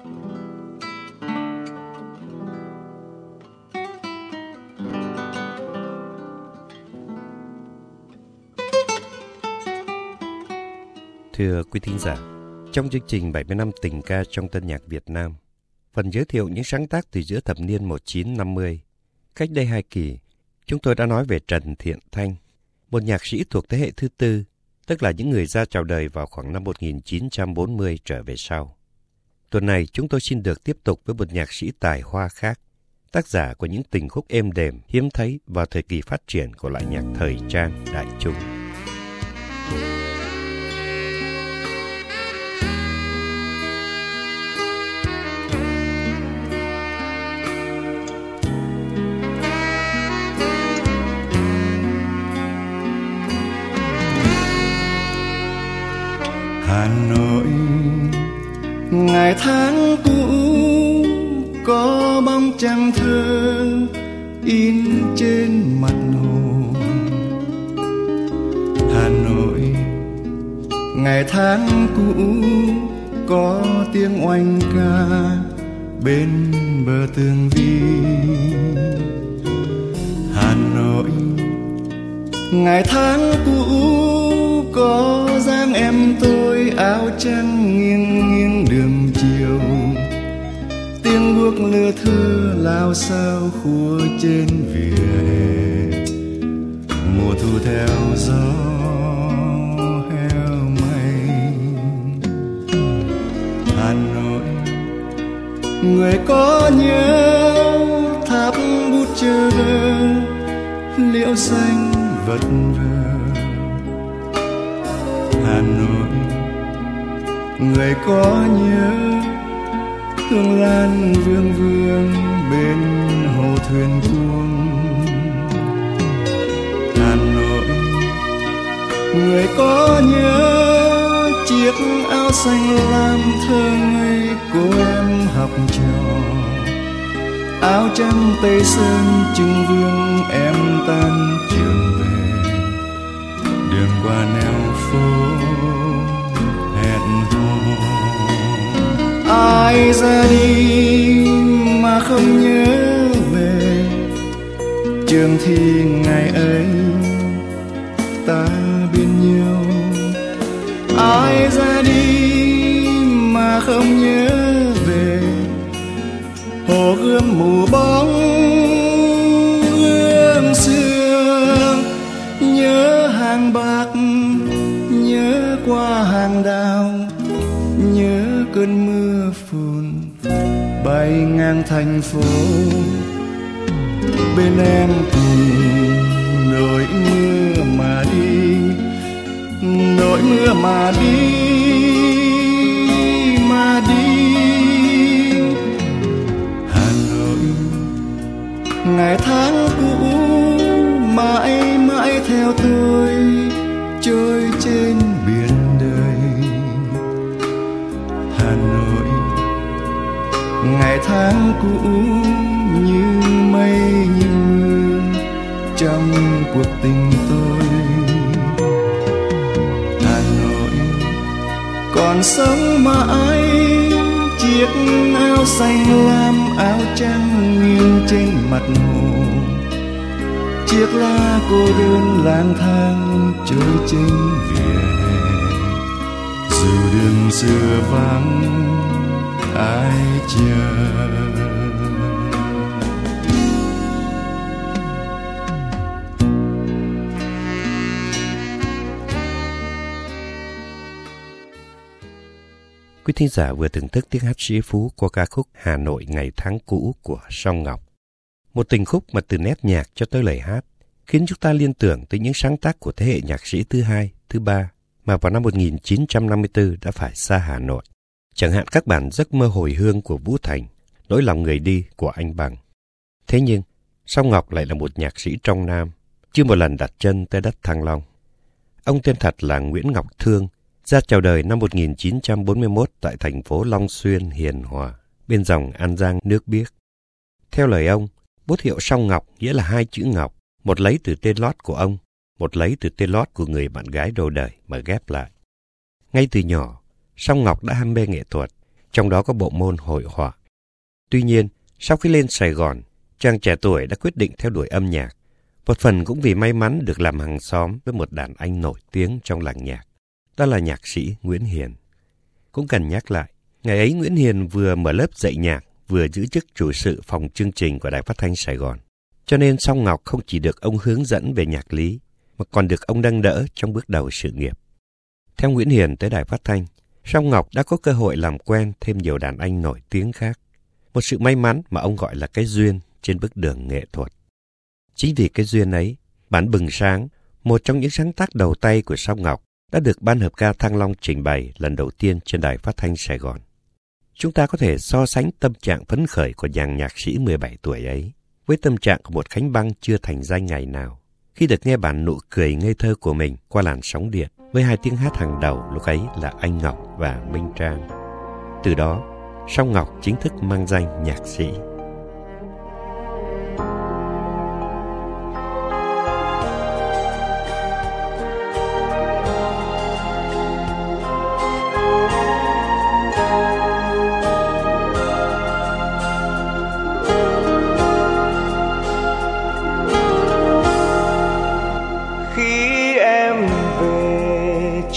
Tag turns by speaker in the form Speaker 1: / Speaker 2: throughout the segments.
Speaker 1: Thưa quý thính giả, trong chương trình 70 năm tình ca trong tân nhạc Việt Nam, phần giới thiệu những sáng tác từ giữa thập niên 1950, cách đây hai kỳ, chúng tôi đã nói về Trần Thiện Thanh, một nhạc sĩ thuộc thế hệ thứ tư, tức là những người ra chào đời vào khoảng năm 1940 trở về sau. Tuần này chúng tôi xin được tiếp tục với một nhạc sĩ tài hoa khác, tác giả của những tình khúc êm đềm hiếm thấy vào thời kỳ phát triển của loại nhạc thời trang đại chúng.
Speaker 2: Hà sao trên vỉa hè. Mùa thu theo gió heo mây. Hà nội, người có nhớ tháp bút chờ liễu xanh vật vờ? Hà Nội, người có nhớ hương lan vương vương bên hồ thuyền buông Hà Nội người có nhớ chiếc áo xanh lam thơ ngây cô em học trò. Áo trắng tây sơn trưng vương em tan khi ngày ấy ta bên nhau ai ra đi mà không nhớ về hồ gươm mù bóng gương xưa nhớ hàng bạc, nhớ qua hàng đào, nhớ cơn mưa phùn bay ngang thành phố. Bên em mưa mà đi mà đi. Hà Nội, ngày tháng cũ, mãi mãi theo tôi, chơi trên biển đời. Hà Nội, ngày tháng cũ, như mây như mưa, trong cuộc tình tôi. Còn sống mãi chiếc áo xanh lam, áo trắng nghiêng trên mặt hồ. Chiếc lá cô đơn lang thang trôi trên vỉa hè. Dù đường xưa vắng, ai chờ?
Speaker 1: Quý thính giả vừa thưởng thức tiếng hát sĩ phú qua ca khúc Hà Nội ngày tháng cũ của Song Ngọc. Một tình khúc mà từ nét nhạc cho tới lời hát khiến chúng ta liên tưởng tới những sáng tác của thế hệ nhạc sĩ thứ hai, thứ ba mà vào năm 1954 đã phải xa Hà Nội. Chẳng hạn các bản giấc mơ hồi hương của Vũ Thành, nỗi lòng người đi của anh Bằng. Thế nhưng, Song Ngọc lại là một nhạc sĩ trong Nam, chưa một lần đặt chân tới đất Thăng Long. Ông tên thật là Nguyễn Ngọc Thương, ra chào đời năm 1941 tại thành phố Long Xuyên, Hiền Hòa, bên dòng An Giang nước biếc. Theo lời ông, bút hiệu Song Ngọc nghĩa là hai chữ Ngọc, một lấy từ tên lót của ông, một lấy từ tên lót của người bạn gái đầu đời mà ghép lại. Ngay từ nhỏ, Song Ngọc đã ham mê nghệ thuật, trong đó có bộ môn hội họa. Tuy nhiên, sau khi lên Sài Gòn, chàng trẻ tuổi đã quyết định theo đuổi âm nhạc. Một phần cũng vì may mắn được làm hàng xóm với một đàn anh nổi tiếng trong làng nhạc. Đó là nhạc sĩ Nguyễn Hiền. Cũng cần nhắc lại, ngày ấy Nguyễn Hiền vừa mở lớp dạy nhạc, vừa giữ chức chủ sự phòng chương trình của Đài Phát Thanh Sài Gòn. Cho nên Song Ngọc không chỉ được ông hướng dẫn về nhạc lý, mà còn được ông nâng đỡ trong bước đầu sự nghiệp. Theo Nguyễn Hiền tới Đài Phát Thanh, Song Ngọc đã có cơ hội làm quen thêm nhiều đàn anh nổi tiếng khác. Một sự may mắn mà ông gọi là cái duyên trên bước đường nghệ thuật. Chính vì cái duyên ấy, bản Bừng Sáng, một trong những sáng tác đầu tay của Song Ngọc, đã được Ban Hợp ca Thăng Long trình bày lần đầu tiên trên đài phát thanh Sài Gòn. Chúng ta có thể so sánh tâm trạng phấn khởi của chàng nhạc sĩ 17 tuổi ấy với tâm trạng của một Khánh Băng chưa thành danh ngày nào khi được nghe bản nụ cười ngây thơ của mình qua làn sóng điện với hai tiếng hát hàng đầu lúc ấy là Anh Ngọc và Minh Trang. Từ đó, Song Ngọc chính thức mang danh nhạc sĩ.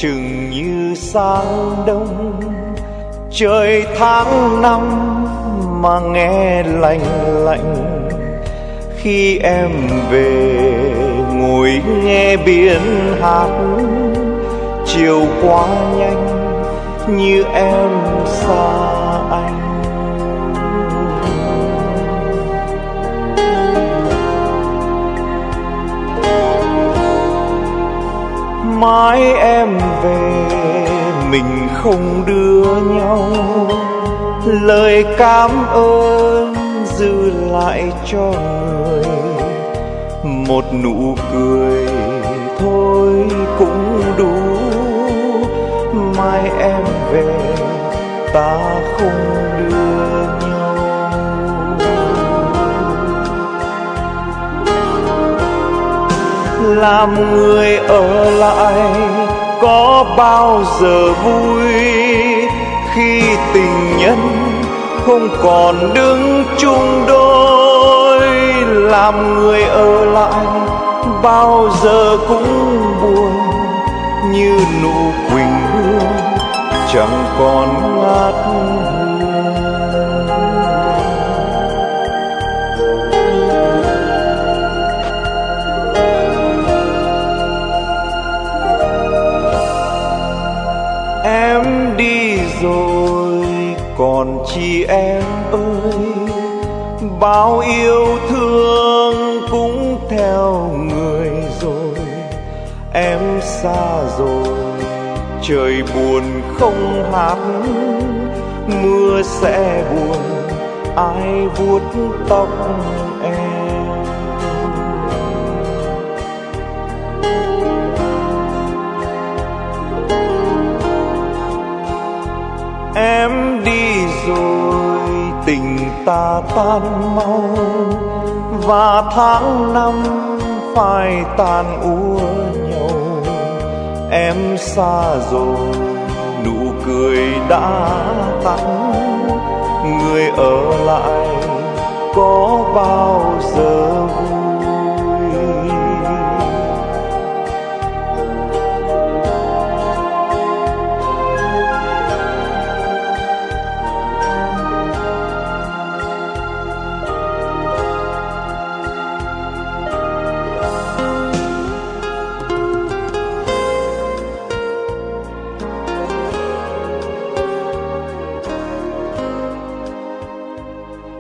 Speaker 3: Chừng như sáng đông. Trời tháng năm mà nghe lạnh lạnh. Khi em về, ngồi nghe biển hát. Chiều quá nhanh như em xa mãi em về, mình không đưa nhau. Lời cảm ơn dư lại cho người. Một nụ cười thôi cũng đủ. Mai em về, ta không làm người ở lại có bao giờ vui khi tình nhân không còn đứng chung đôi? Làm người ở lại bao giờ cũng buồn như nụ quỳnh hương chẳng còn ngát rồi, còn chị em ơi bao yêu thương cũng theo người rồi. Em xa rồi, trời buồn không hát, mưa sẽ buồn, ai vuốt tóc ta tan mau, và tháng năm phải tàn úa nhau. Em xa rồi, nụ cười đã tắt. Người ở lại có bao giờ vui?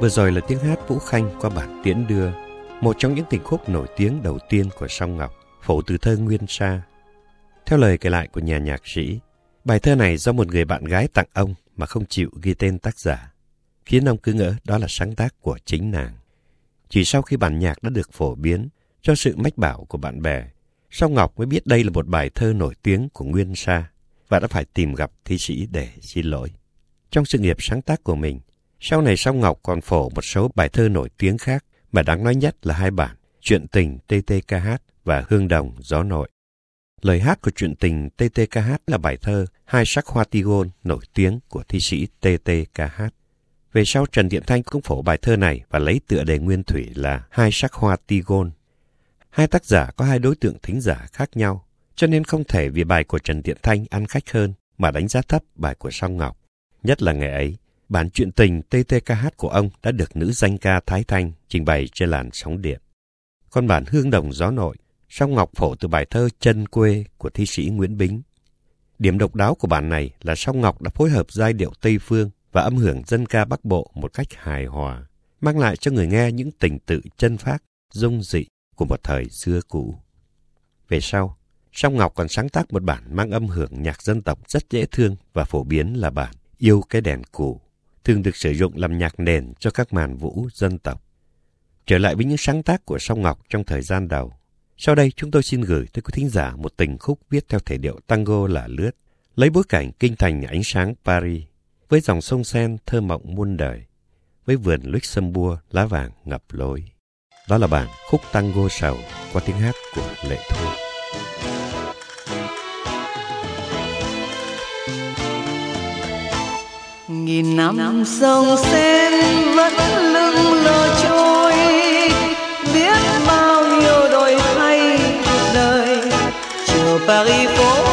Speaker 1: Vừa rồi là tiếng hát Vũ Khanh qua bản tiễn đưa, một trong những tình khúc nổi tiếng đầu tiên của Song Ngọc, phổ từ thơ Nguyên Sa. Theo lời kể lại của nhà nhạc sĩ, bài thơ này do một người bạn gái tặng ông mà không chịu ghi tên tác giả, khiến ông cứ ngỡ đó là sáng tác của chính nàng. Chỉ sau khi bản nhạc đã được phổ biến, cho sự mách bảo của bạn bè, Song Ngọc mới biết đây là một bài thơ nổi tiếng của Nguyên Sa và đã phải tìm gặp thi sĩ để xin lỗi. Trong sự nghiệp sáng tác của mình, sau này Song Ngọc còn phổ một số bài thơ nổi tiếng khác mà đáng nói nhất là hai bản Chuyện tình TTKH và Hương Đồng Gió Nội. Lời hát của truyện tình TTKH là bài thơ Hai sắc hoa tigon nổi tiếng của thi sĩ TTKH. Về sau Trần Điện Thanh cũng phổ bài thơ này và lấy tựa đề nguyên thủy là Hai sắc hoa tigon. Hai tác giả có hai đối tượng thính giả khác nhau, cho nên không thể vì bài của Trần Điện Thanh ăn khách hơn mà đánh giá thấp bài của Song Ngọc. Nhất là ngày ấy, bản truyện tình TTKH của ông đã được nữ danh ca Thái Thanh trình bày trên làn sóng điện. Còn bản Hương Đồng Gió Nội, Song Ngọc phổ từ bài thơ Chân Quê của thi sĩ Nguyễn Bính. Điểm độc đáo của bản này là Song Ngọc đã phối hợp giai điệu Tây Phương và âm hưởng dân ca Bắc Bộ một cách hài hòa, mang lại cho người nghe những tình tự chân phát, dung dị của một thời xưa cũ. Về sau, Song Ngọc còn sáng tác một bản mang âm hưởng nhạc dân tộc rất dễ thương và phổ biến là bản Yêu cái đèn cũ, thường được sử dụng làm nhạc nền cho các màn vũ dân tộc. Trở lại với những sáng tác của Song Ngọc trong thời gian đầu. Sau đây chúng tôi xin gửi tới quý thính giả một tình khúc viết theo thể điệu tango là lướt, lấy bối cảnh kinh thành ánh sáng Paris, với dòng sông Sen thơ mộng muôn đời, với vườn Luxembourg lá vàng ngập lối. Đó là bản khúc tango sầu qua tiếng hát của Lệ Thu.
Speaker 4: Nghìn năm. Sông sen vẫn lưng lờ trôi, biết bao nhiêu đổi thay cuộc đời. Chiều paris phố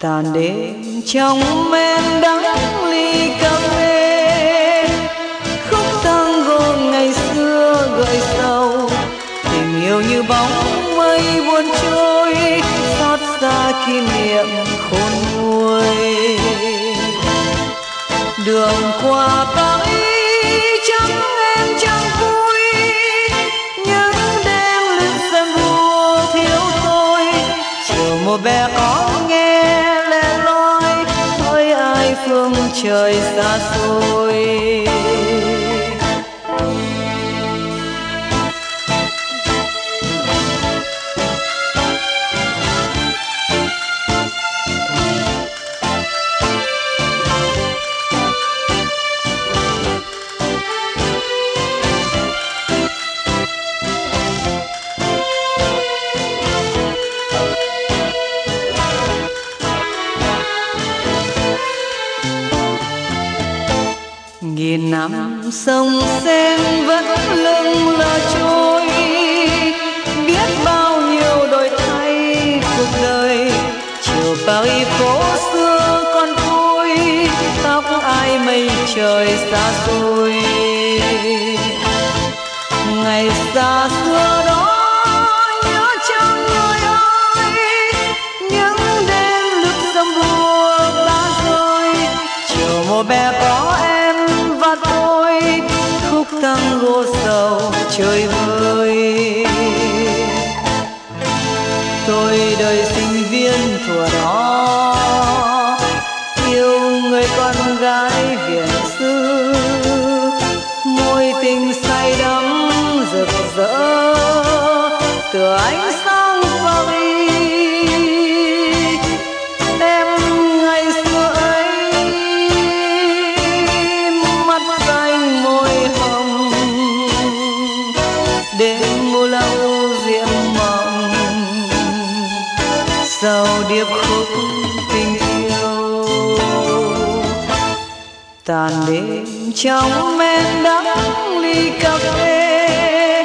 Speaker 4: tàn đêm trong men đắng ly cà phê khúc tango ngày xưa gợi sầu, tình yêu như bóng mây buồn trôi, xót xa kỷ niệm khôn nguôi. Đường qua paris trời năm sông sen vẫn lưng lờ trôi. Biết bao nhiêu đổi thay cuộc đời, chiều paris phố xưa còn vui. Tóc ai mây trời xa xôi. Ngày xa xôi con gái việt đêm trong men đắng ly cà phê,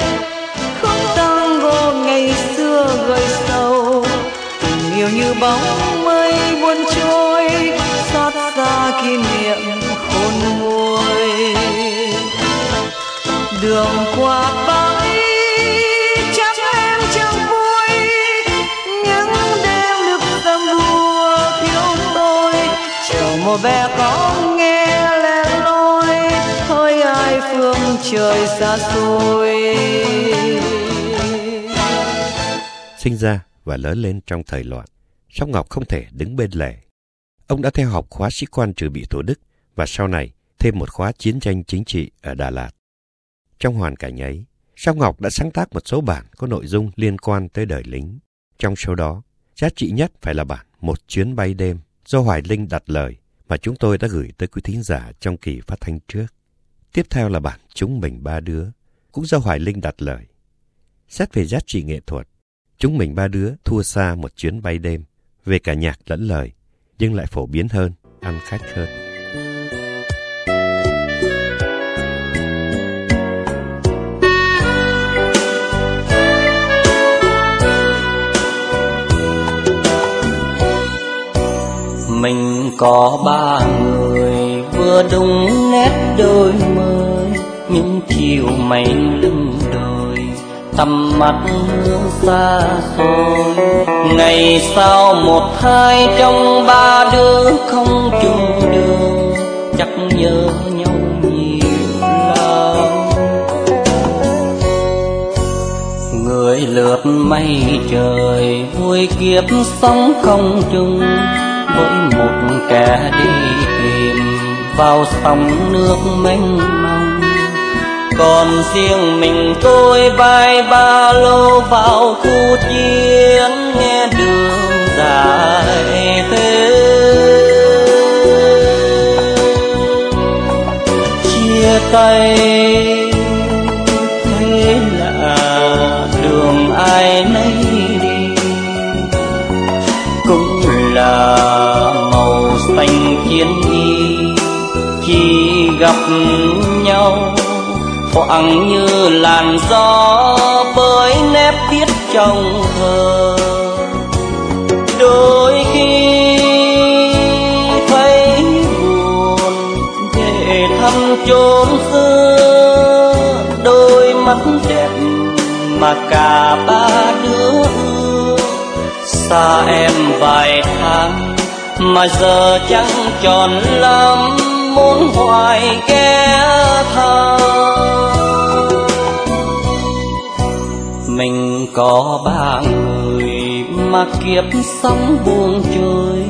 Speaker 4: khúc tango ngày xưa gợi sâu tình yêu như bóng mây buồn trôi, xót xa kỷ niệm khôn nguôi. Đường qua xa xôi
Speaker 1: sinh ra và lớn lên trong thời loạn, Song Ngọc không thể đứng bên lề. Ông đã theo học khóa sĩ quan trừ bị Thủ Đức và sau này thêm một khóa chiến tranh chính trị ở Đà Lạt. Trong hoàn cảnh ấy, Song Ngọc đã sáng tác một số bản có nội dung liên quan tới đời lính. Trong số đó, giá trị nhất phải là bản Một chuyến bay đêm do Hoài Linh đặt lời mà chúng tôi đã gửi tới quý thính giả trong kỳ phát thanh trước. Tiếp theo là bản Chúng mình ba đứa, cũng do Hoài Linh đặt lời. Xét về giá trị nghệ thuật, Chúng mình ba đứa thua xa một chuyến bay đêm, về cả nhạc lẫn lời, nhưng lại phổ biến hơn, ăn khách hơn.
Speaker 5: Mình có ba người vừa đúng nét đôi những chiều mây lưng đồi, tầm mắt hướng xa xôi. Ngày sau một hai trong ba đứa không chung đường, chắc nhớ nhau nhiều lắm người lượt mây trời, vui kiếp sống không chung. Với một kẻ đi tìm, vào sông nước mênh mông còn riêng mình tôi vai ba lô vào khu chiến, nghe đường dài thế chia tay thế là đường ai nấy đi. Cũng là màu xanh chiến y, khi gặp nhau khoảng như làn gió bơi nếp viết trong thơ đôi khi thấy buồn về thăm chốn xưa. Đôi mắt đẹp mà cả ba đứa xa em vài tháng mà giờ chẳng tròn lắm, muốn hoài ghé thăm. Có ba người mà kiếp sống buông trôi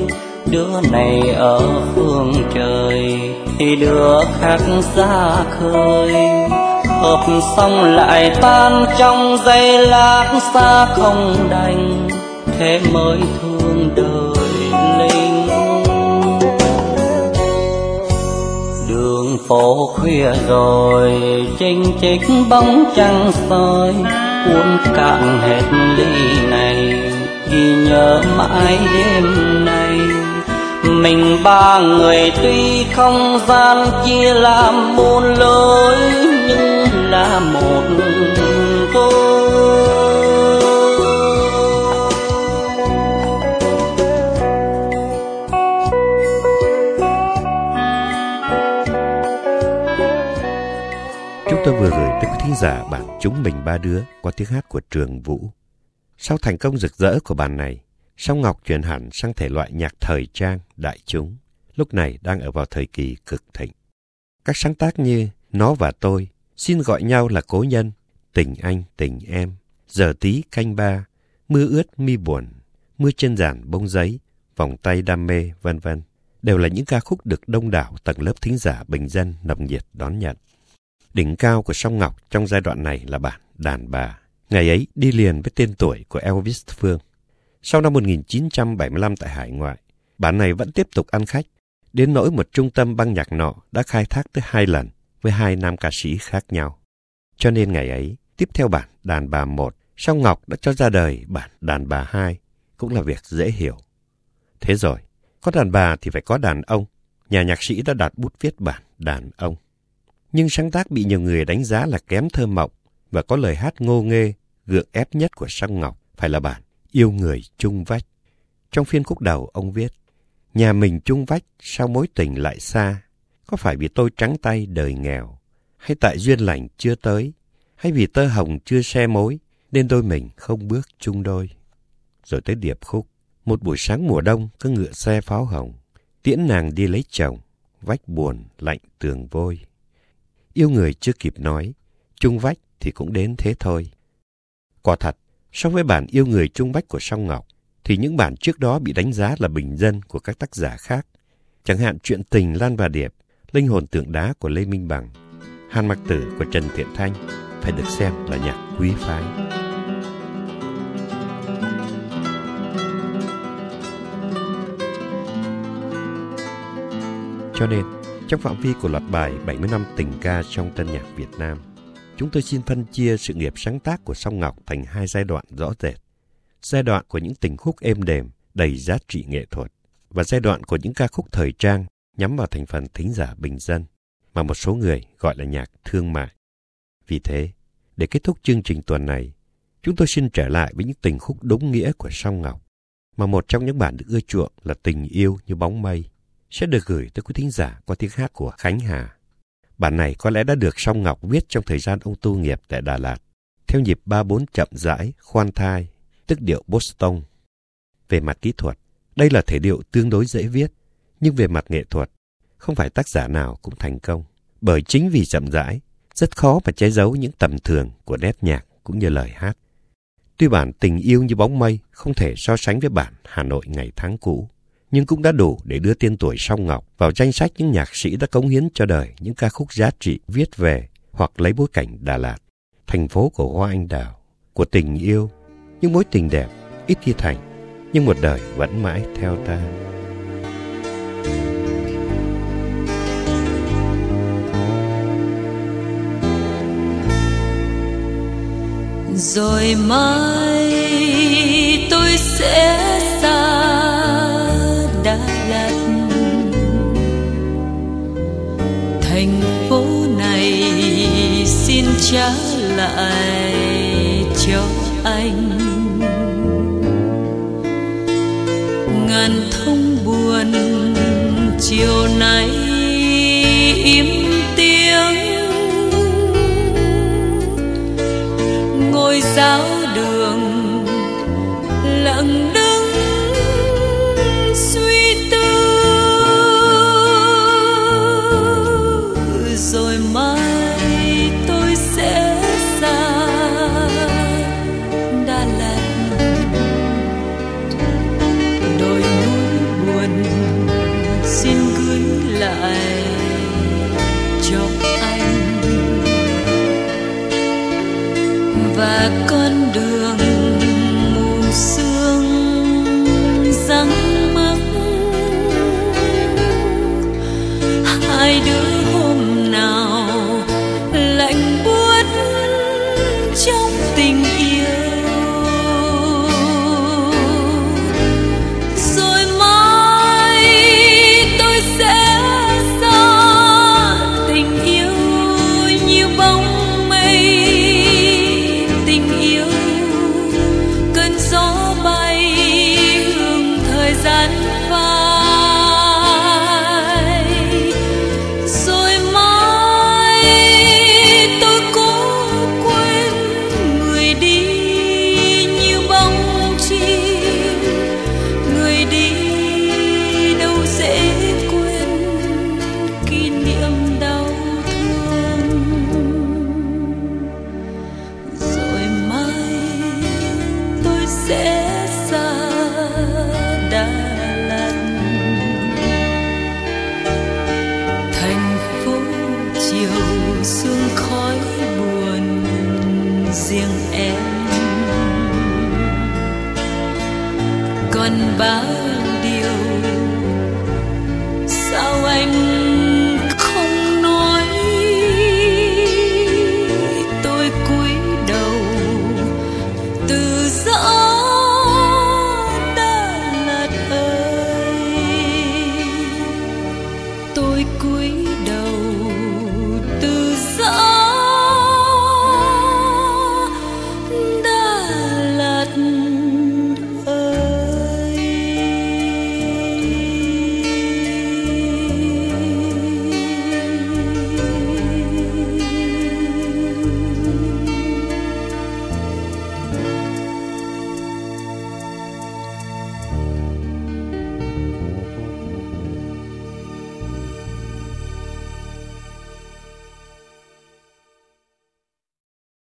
Speaker 5: đứa này ở phương trời thì đứa khác xa khơi. Hợp xong lại tan trong giây lát xa không đành, thế mới thương đời linh. Đường phố khuya rồi, chênh chích bóng trăng soi cuốn cạn hết ly này, ghi nhớ mãi đêm nay. Mình ba người tuy không gian chia làm muôn lối, nhưng là một tôi.
Speaker 1: Chúng tôi vừa gửi tới quý thính giả bản Chúng mình ba đứa qua tiếng hát của Trường Vũ. Sau thành công rực rỡ của bản này, Song Ngọc chuyển hẳn sang thể loại nhạc thời trang, đại chúng, lúc này đang ở vào thời kỳ cực thịnh. Các sáng tác như Nó và tôi, Xin gọi nhau là cố nhân, Tình anh, tình em, Giờ tí canh ba, Mưa ướt mi buồn, Mưa trên giản bông giấy, Vòng tay đam mê, vân vân đều là những ca khúc được đông đảo tầng lớp thính giả bình dân nồng nhiệt đón nhận. Đỉnh cao của Song Ngọc trong giai đoạn này là bản Đàn Bà. Ngày ấy đi liền với tên tuổi của Elvis Phương. Sau năm 1975 tại hải ngoại, bản này vẫn tiếp tục ăn khách, đến nỗi một trung tâm băng nhạc nọ đã khai thác tới hai lần với hai nam ca sĩ khác nhau. Cho nên ngày ấy, tiếp theo bản Đàn Bà 1, Song Ngọc đã cho ra đời bản Đàn Bà 2, cũng là việc dễ hiểu. Thế rồi, có đàn bà thì phải có đàn ông. Nhà nhạc sĩ đã đặt bút viết bản đàn ông. Nhưng sáng tác bị nhiều người đánh giá là kém thơ mộng và có lời hát ngô nghê, gượng ép nhất của Song Ngọc phải là bản Yêu người chung vách. Trong phiên khúc đầu, ông viết, Nhà mình chung vách, sao mối tình lại xa? Có phải vì tôi trắng tay đời nghèo? Hay tại duyên lành chưa tới? Hay vì tơ hồng chưa xe mối, nên đôi mình không bước chung đôi? Rồi tới điệp khúc. Một buổi sáng mùa đông, có ngựa xe pháo hồng. Tiễn nàng đi lấy chồng, vách buồn, lạnh tường vôi. Yêu người chưa kịp nói, chung vách thì cũng đến thế thôi. Quả thật, so với bản yêu người chung vách của Song Ngọc, thì những bản trước đó bị đánh giá là bình dân của các tác giả khác. Chẳng hạn chuyện tình Lan và Điệp, linh hồn tượng đá của Lê Minh Bằng, Hàn Mặc Tử của Trần Thiện Thanh phải được xem là nhạc quý phái. Cho nên, trong phạm vi của loạt bài 70 năm tình ca trong tân nhạc Việt Nam, chúng tôi xin phân chia sự nghiệp sáng tác của Song Ngọc thành hai giai đoạn rõ rệt. Giai đoạn của những tình khúc êm đềm, đầy giá trị nghệ thuật, và giai đoạn của những ca khúc thời trang nhắm vào thành phần thính giả bình dân, mà một số người gọi là nhạc thương mại. Vì thế, để kết thúc chương trình tuần này, chúng tôi xin trở lại với những tình khúc đúng nghĩa của Song Ngọc, mà một trong những bản được ưa chuộng là Tình yêu như bóng mây, sẽ được gửi tới quý thính giả qua tiếng hát của Khánh Hà. Bản này có lẽ đã được Song Ngọc viết trong thời gian ông tu nghiệp tại Đà Lạt, theo nhịp ba bốn chậm rãi, khoan thai, tức điệu Boston. Về mặt kỹ thuật, đây là thể điệu tương đối dễ viết, nhưng về mặt nghệ thuật, không phải tác giả nào cũng thành công. Bởi chính vì chậm rãi, rất khó mà che giấu những tầm thường của nét nhạc cũng như lời hát. Tuy bản tình yêu như bóng mây không thể so sánh với bản Hà Nội ngày tháng cũ, nhưng cũng đã đủ để đưa tên tuổi Song Ngọc vào danh sách những nhạc sĩ đã cống hiến cho đời những ca khúc giá trị viết về hoặc lấy bối cảnh Đà Lạt, thành phố của hoa anh đào, của tình yêu, những mối tình đẹp, ít khi thành, nhưng một đời vẫn mãi theo ta.
Speaker 4: rồi mai tôi sẽ xa lại cho anh. Xin gửi lại cho anh và con đường